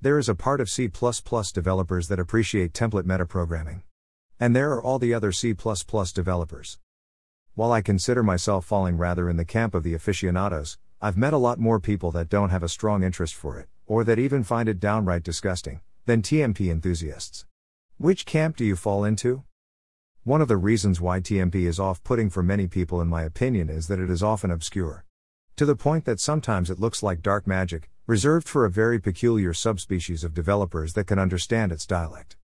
There is a part of C developers that appreciate template metaprogramming. And there are all the other C developers. While I consider myself falling rather in the camp of the aficionados, I've met a lot more people that don't have a strong interest for it, or that even find it downright disgusting, than TMP enthusiasts. Which camp do you fall into? One of the reasons why TMP is off putting for many people, in my opinion, is that it is often obscure. To the point that sometimes it looks like dark magic, reserved for a very peculiar subspecies of developers that can understand its dialect.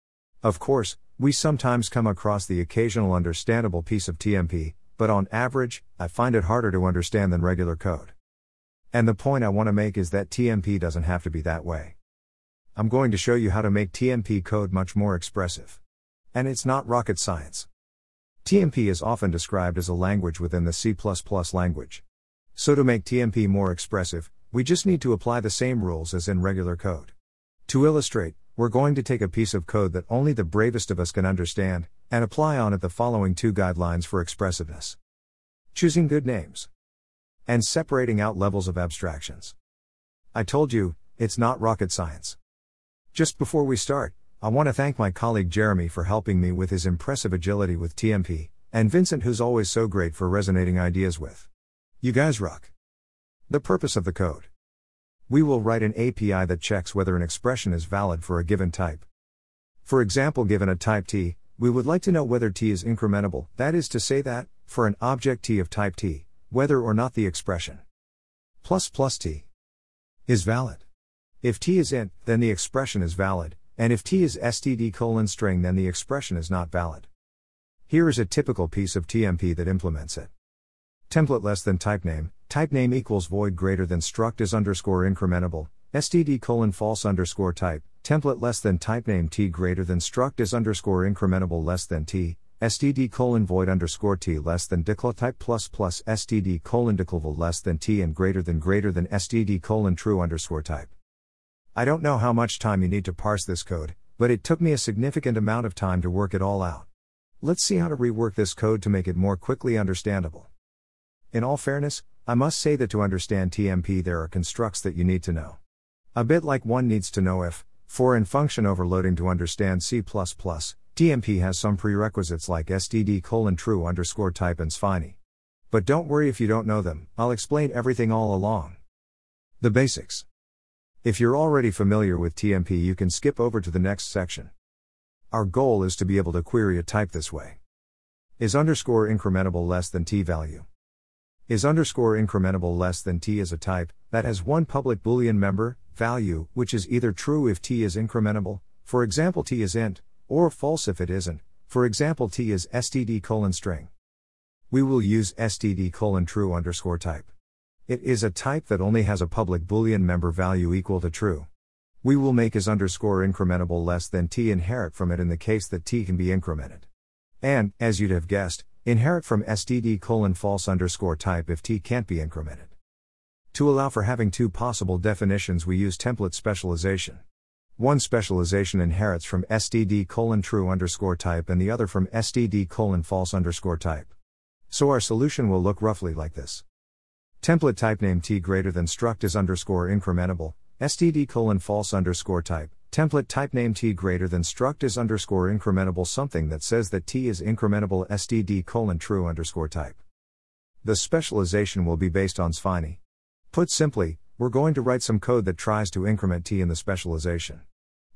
Of course, we sometimes come across the occasional understandable piece of TMP, but on average, I find it harder to understand than regular code. And the point I want to make is that TMP doesn't have to be that way. I'm going to show you how to make TMP code much more expressive. And it's not rocket science. TMP is often described as a language within the C language. So, to make TMP more expressive, we just need to apply the same rules as in regular code. To illustrate, we're going to take a piece of code that only the bravest of us can understand, and apply on it the following two guidelines for expressiveness choosing good names and separating out levels of abstractions. I told you, it's not rocket science. Just before we start, I want to thank my colleague Jeremy for helping me with his impressive agility with TMP, and Vincent, who's always so great for resonating ideas with. You guys rock. The purpose of the code. We will write an API that checks whether an expression is valid for a given type. For example, given a type t, we would like to know whether t is incrementable, that is to say that, for an object t of type t, whether or not the expression plus plus t is valid. If t is int, then the expression is valid, and if t is std colon string, then the expression is not valid. Here is a typical piece of TMP that implements it. Template less than type name, type name equals void greater than struct is underscore incrementable, std colon false underscore type, template less than type name t greater than struct is underscore incrementable less than t, std colon void underscore t less than decltype plus plus std colon declval less than t and greater than greater than std colon true underscore type. I don't know how much time you need to parse this code, but it took me a significant amount of time to work it all out. Let's see how to rework this code to make it more quickly understandable. In all fairness, I must say that to understand TMP there are constructs that you need to know. A bit like one needs to know if, for in function overloading to understand C++, TMP has some prerequisites like std colon true underscore type and SFINAE. But don't worry if you don't know them, I'll explain everything all along. The basics. If you're already familiar with TMP, you can skip over to the next section. Our goal is to be able to query a type this way. Is underscore incrementable less than t value? Is underscore incrementable less than t is a type that has one public Boolean member, value, which is either true if t is incrementable, for example t is int, or false if it isn't, for example t is std colon string. We will use std colon true underscore type. It is a type that only has a public Boolean member value equal to true. We will make is underscore incrementable less than t inherit from it in the case that t can be incremented. And, as you'd have guessed, inherit from std colon false underscore type if t can't be incremented. To allow for having two possible definitions, we use template specialization. One specialization inherits from std colon true underscore type and the other from std colon false underscore type. So our solution will look roughly like this. Template type name t greater than struct is underscore incrementable, std colon false underscore type. Template type name t greater than struct is underscore incrementable something that says that t is incrementable std colon true underscore type. The specialization will be based on SFINAE. Put simply, we're going to write some code that tries to increment t in the specialization.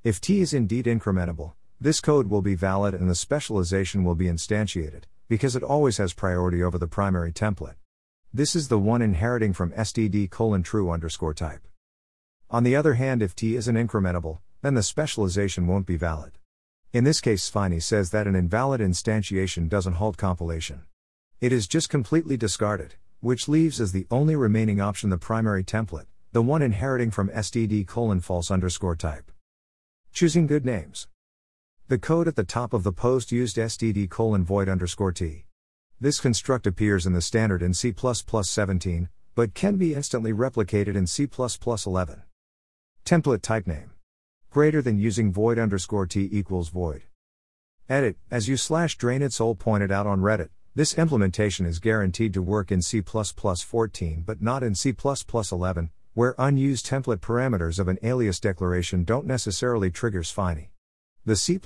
If t is indeed incrementable, this code will be valid and the specialization will be instantiated, because it always has priority over the primary template. This is the one inheriting from std colon true underscore type. On the other hand, if t isn't incrementable, then the specialization won't be valid. In this case, SFINAE says that an invalid instantiation doesn't halt compilation. It is just completely discarded, which leaves as the only remaining option the primary template, the one inheriting from std colon false underscore type. Choosing good names. The code at the top of the post used std colon void underscore t. This construct appears in the standard in C++ 17, but can be instantly replicated in C++ 11. Template type name. Greater than using void underscore t equals void. Edit, as you slash drain its soul pointed out on Reddit, this implementation is guaranteed to work in C++ 14 but not in C++ 11, where unused template parameters of an alias declaration don't necessarily trigger SFINAE. The C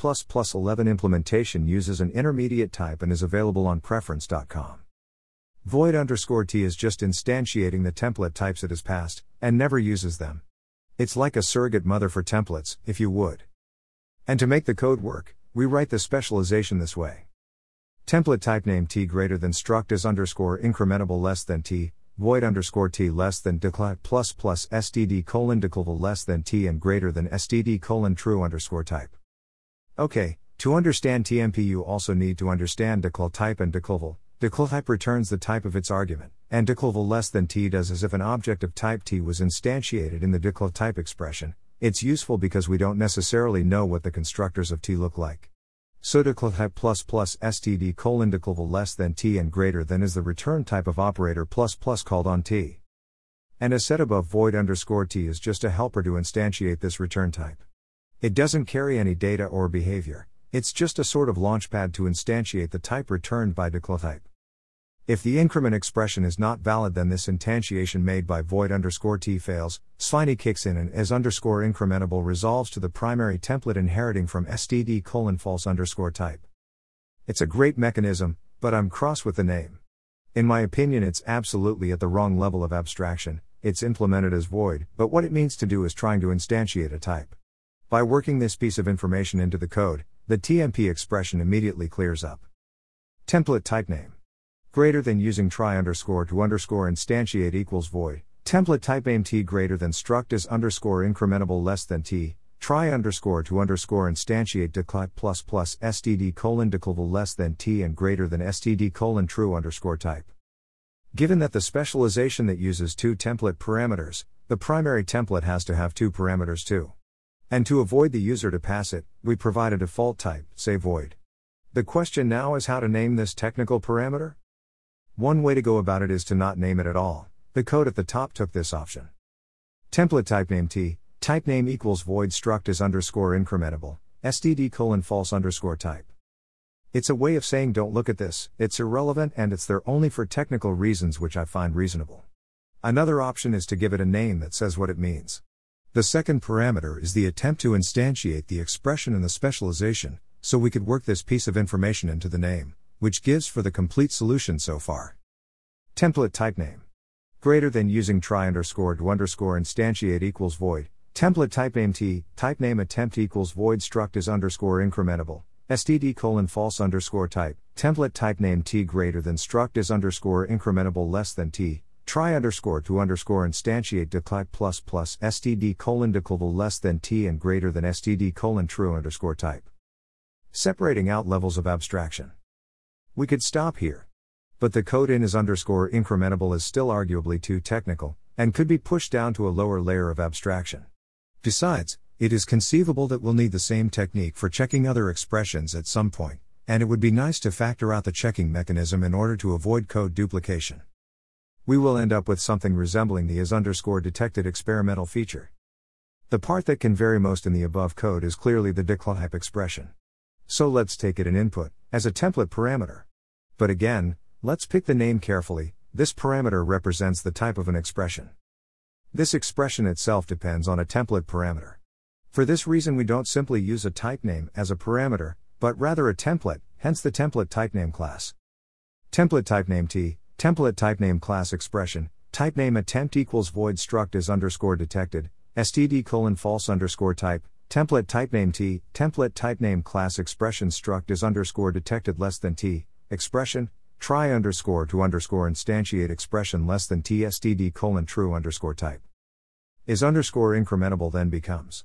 11 implementation uses an intermediate type and is available on cppreference.com. Void underscore t is just instantiating the template types it has passed, and never uses them. It's like a surrogate mother for templates, if you would. And to make the code work, we write the specialization this way. Template type name t greater than struct is underscore incrementable less than t, void underscore t less than declared plus plus std colon declval less than t and greater than std colon true underscore type. Okay, to understand TMP you also need to understand declaval type and declval. Declaval type returns the type of its argument, and declval less than t does as if an object of type t was instantiated in the declaval type expression. It's useful because we don't necessarily know what the constructors of t look like. So declaval plus plus std colon declval less than t and greater than is the return type of operator plus plus called on t. And as said above void underscore t is just a helper to instantiate this return type. It doesn't carry any data or behavior, it's just a sort of launchpad to instantiate the type returned by declaval type. If the increment expression is not valid, then this instantiation made by void underscore t fails, SFINAE kicks in and as underscore incrementable resolves to the primary template inheriting from std colon false underscore type. It's a great mechanism, but I'm cross with the name. In my opinion, it's absolutely at the wrong level of abstraction, it's implemented as void, but what it means to do is trying to instantiate a type. By working this piece of information into the code, the TMP expression immediately clears up. Template type name greater than using try underscore to underscore instantiate equals void. Template type name t greater than struct is underscore incrementable less than t. Try underscore to underscore instantiate declav plus plus std colon declval less than t and greater than std colon true underscore type. Given that the specialization that uses two template parameters, the primary template has to have two parameters too. And to avoid the user to pass it, we provide a default type, say void. The question now is how to name this technical parameter? One way to go about it is to not name it at all. The code at the top took this option. Template type name t, type name equals void struct is underscore incrementable, std colon false underscore type. It's a way of saying don't look at this, it's irrelevant and it's there only for technical reasons which I find reasonable. Another option is to give it a name that says what it means. The second parameter is the attempt to instantiate the expression in the specialization, so we could work this piece of information into the name which gives for the complete solution so far. Template type name. Greater than using try underscore to underscore instantiate equals void. Template type name t, type name attempt equals void struct is underscore incrementable. std colon false underscore type. Template type name t greater than struct is underscore incrementable less than t. Try underscore to underscore instantiate declav plus plus std colon declval less than t and greater than std colon true underscore type. Separating out levels of abstraction. We could stop here. But the code in is underscore incrementable is still arguably too technical, and could be pushed down to a lower layer of abstraction. Besides, it is conceivable that we'll need the same technique for checking other expressions at some point, and it would be nice to factor out the checking mechanism in order to avoid code duplication. We will end up with something resembling the is underscore detected experimental feature. The part that can vary most in the above code is clearly the declav expression. So let's take it an input, as a template parameter. But again, let's pick the name carefully, this parameter represents the type of an expression. This expression itself depends on a template parameter. For this reason, we don't simply use a type name as a parameter, but rather a template, hence the template type name class. Template type name T, template type name class expression, type name attempt equals void struct is underscore detected, std colon false underscore type, template type name T, template type name class expression struct is underscore detected less than T, expression, try underscore to underscore instantiate expression less than tstd colon true underscore type. Is underscore incrementable then becomes.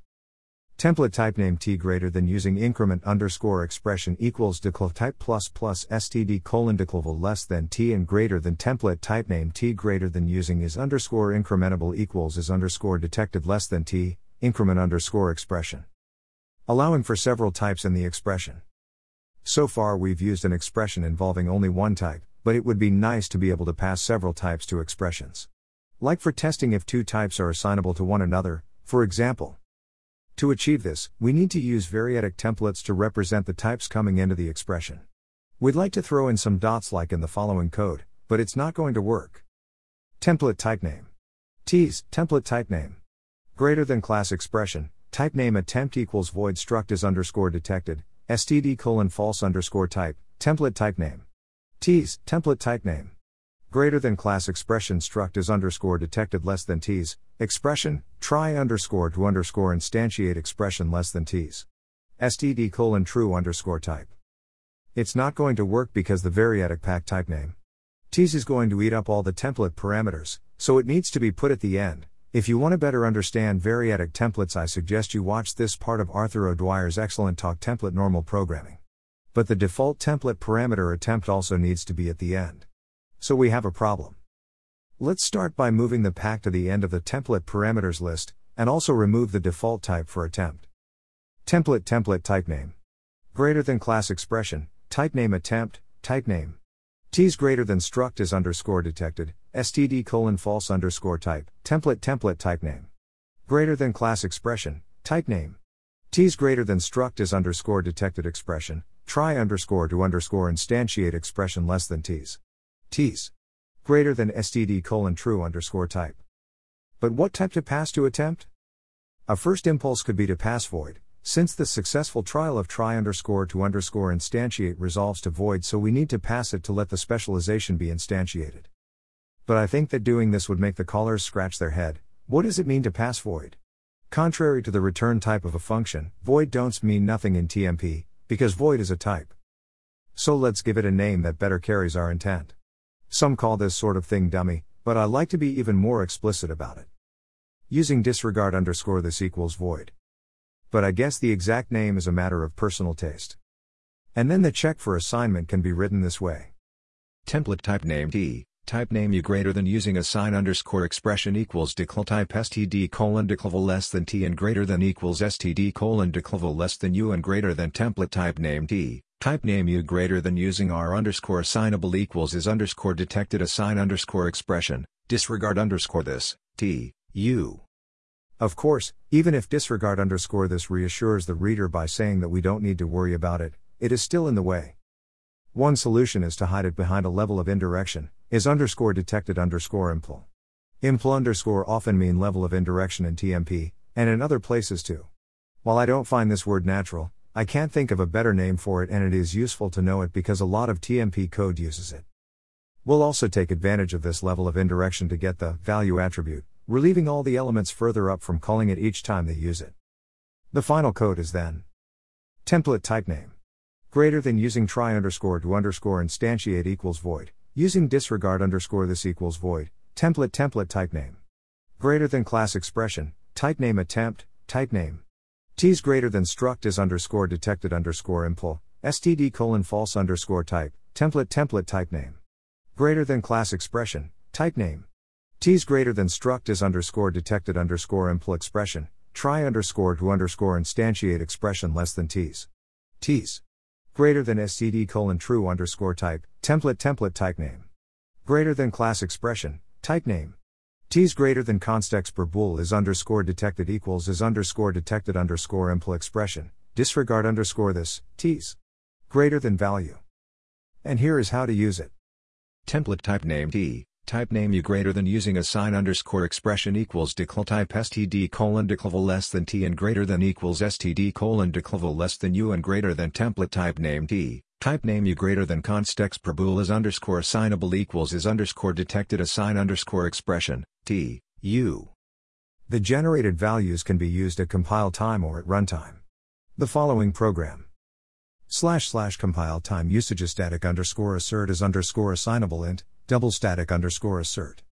Template type name t greater than using increment underscore expression equals declav type plus plus std colon declval less than t and greater than template type name t greater than using is underscore incrementable equals is underscore detected less than t, increment underscore expression. Allowing for several types in the expression. So far, we've used an expression involving only one type, but it would be nice to be able to pass several types to expressions. Like for testing if two types are assignable to one another, for example. To achieve this, we need to use variadic templates to represent the types coming into the expression. We'd like to throw in some dots like in the following code, but it's not going to work. Template type name. T's, template type name. Greater than class expression, type name attempt equals void struct is underscore detected, std colon false underscore type, template type name. T's, template type name. Greater than class expression struct is underscore detected less than T's, expression, try underscore to underscore instantiate expression less than T's. std colon true underscore type. It's not going to work because the variadic pack type name. T's is going to eat up all the template parameters, so it needs to be put at the end. If you want to better understand variadic templates, I suggest you watch this part of Arthur O'Dwyer's excellent talk Template Normal Programming. But the default template parameter attempt also needs to be at the end. So we have a problem. Let's start by moving the pack to the end of the template parameters list, and also remove the default type for attempt. Template template type name. Greater than class expression, type name attempt, type name. T's greater than struct is underscore detected, std colon false underscore type, template template type name. Greater than class expression, type name. T's greater than struct is underscore detected expression, try underscore to underscore instantiate expression less than t's. t's greater than std colon true underscore type. But what type to pass to attempt? A first impulse could be to pass void, since the successful trial of try underscore to underscore instantiate resolves to void, so we need to pass it to let the specialization be instantiated. But I think that doing this would make the callers scratch their head. What does it mean to pass void? Contrary to the return type of a function, void don'ts mean nothing in TMP, because void is a type. So let's give it a name that better carries our intent. Some call this sort of thing dummy, but I like to be even more explicit about it. Using disregard underscore this equals void. But I guess the exact name is a matter of personal taste. And then the check for assignment can be written this way. Template type name T, type name u greater than using a sign underscore expression equals decl type std colon declval less than t and greater than equals std colon declval less than u and greater than template type name t, type name u greater than using r underscore assignable equals is underscore detected a sign underscore expression, disregard underscore this, t, u. Of course, even if disregard underscore this reassures the reader by saying that we don't need to worry about it, it is still in the way. One solution is to hide it behind a level of indirection, is underscore detected underscore impl. Impl underscore often mean level of indirection in TMP, and in other places too. While I don't find this word natural, I can't think of a better name for it and it is useful to know it because a lot of TMP code uses it. We'll also take advantage of this level of indirection to get the value attribute, relieving all the elements further up from calling it each time they use it. The final code is then template type name greater than using try underscore to underscore instantiate equals void Using disregard underscore this equals void, template template type name. Greater than class expression, type name attempt, type name. T's greater than struct is underscore detected underscore impl, std colon false underscore type, template template type name. Greater than class expression, type name. T's greater than struct is underscore detected underscore impl expression, try underscore to underscore instantiate expression less than T's. T's greater than std colon true underscore type, template template type name. Greater than class expression, type name. T's greater than constexpr bool is underscore detected equals is underscore detected underscore impl expression, disregard underscore this, T's. Greater than value. And here is how to use it. Template type name T, type name u greater than using a sign underscore expression equals decl type std colon declval less than t and greater than equals std colon declval less than u and greater than template type name t, type name u greater than per bool is underscore assignable equals is underscore detected a sign underscore expression, t, u. The generated values can be used at compile time or at runtime. The following program slash slash compile time usage static underscore assert is underscore assignable int double static underscore assert.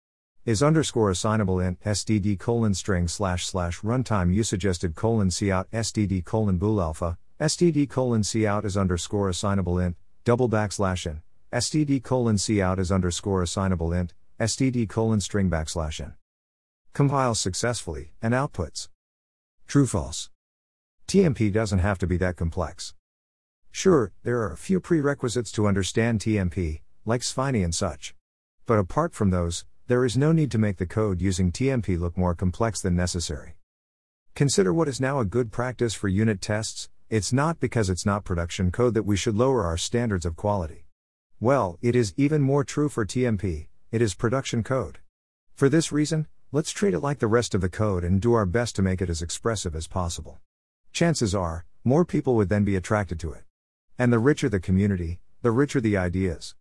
Is underscore assignable int std colon string slash slash runtime usagested colon cout std colon bool alpha. Std colon cout is underscore assignable int double backslash n std colon cout is underscore assignable int std colon string backslash n compiles successfully and outputs. True false. Tmp doesn't have to be that complex. Sure there are a few prerequisites to understand tmp like SFINAE and such but apart from those, there is no need to make the code using TMP look more complex than necessary. Consider what is now a good practice for unit tests, it's not because it's not production code that we should lower our standards of quality. Well, it is even more true for TMP, it is production code. For this reason, Let's treat it like the rest of the code and do our best to make it as expressive as possible. Chances are, more people would then be attracted to it. And the richer the community, the richer the ideas.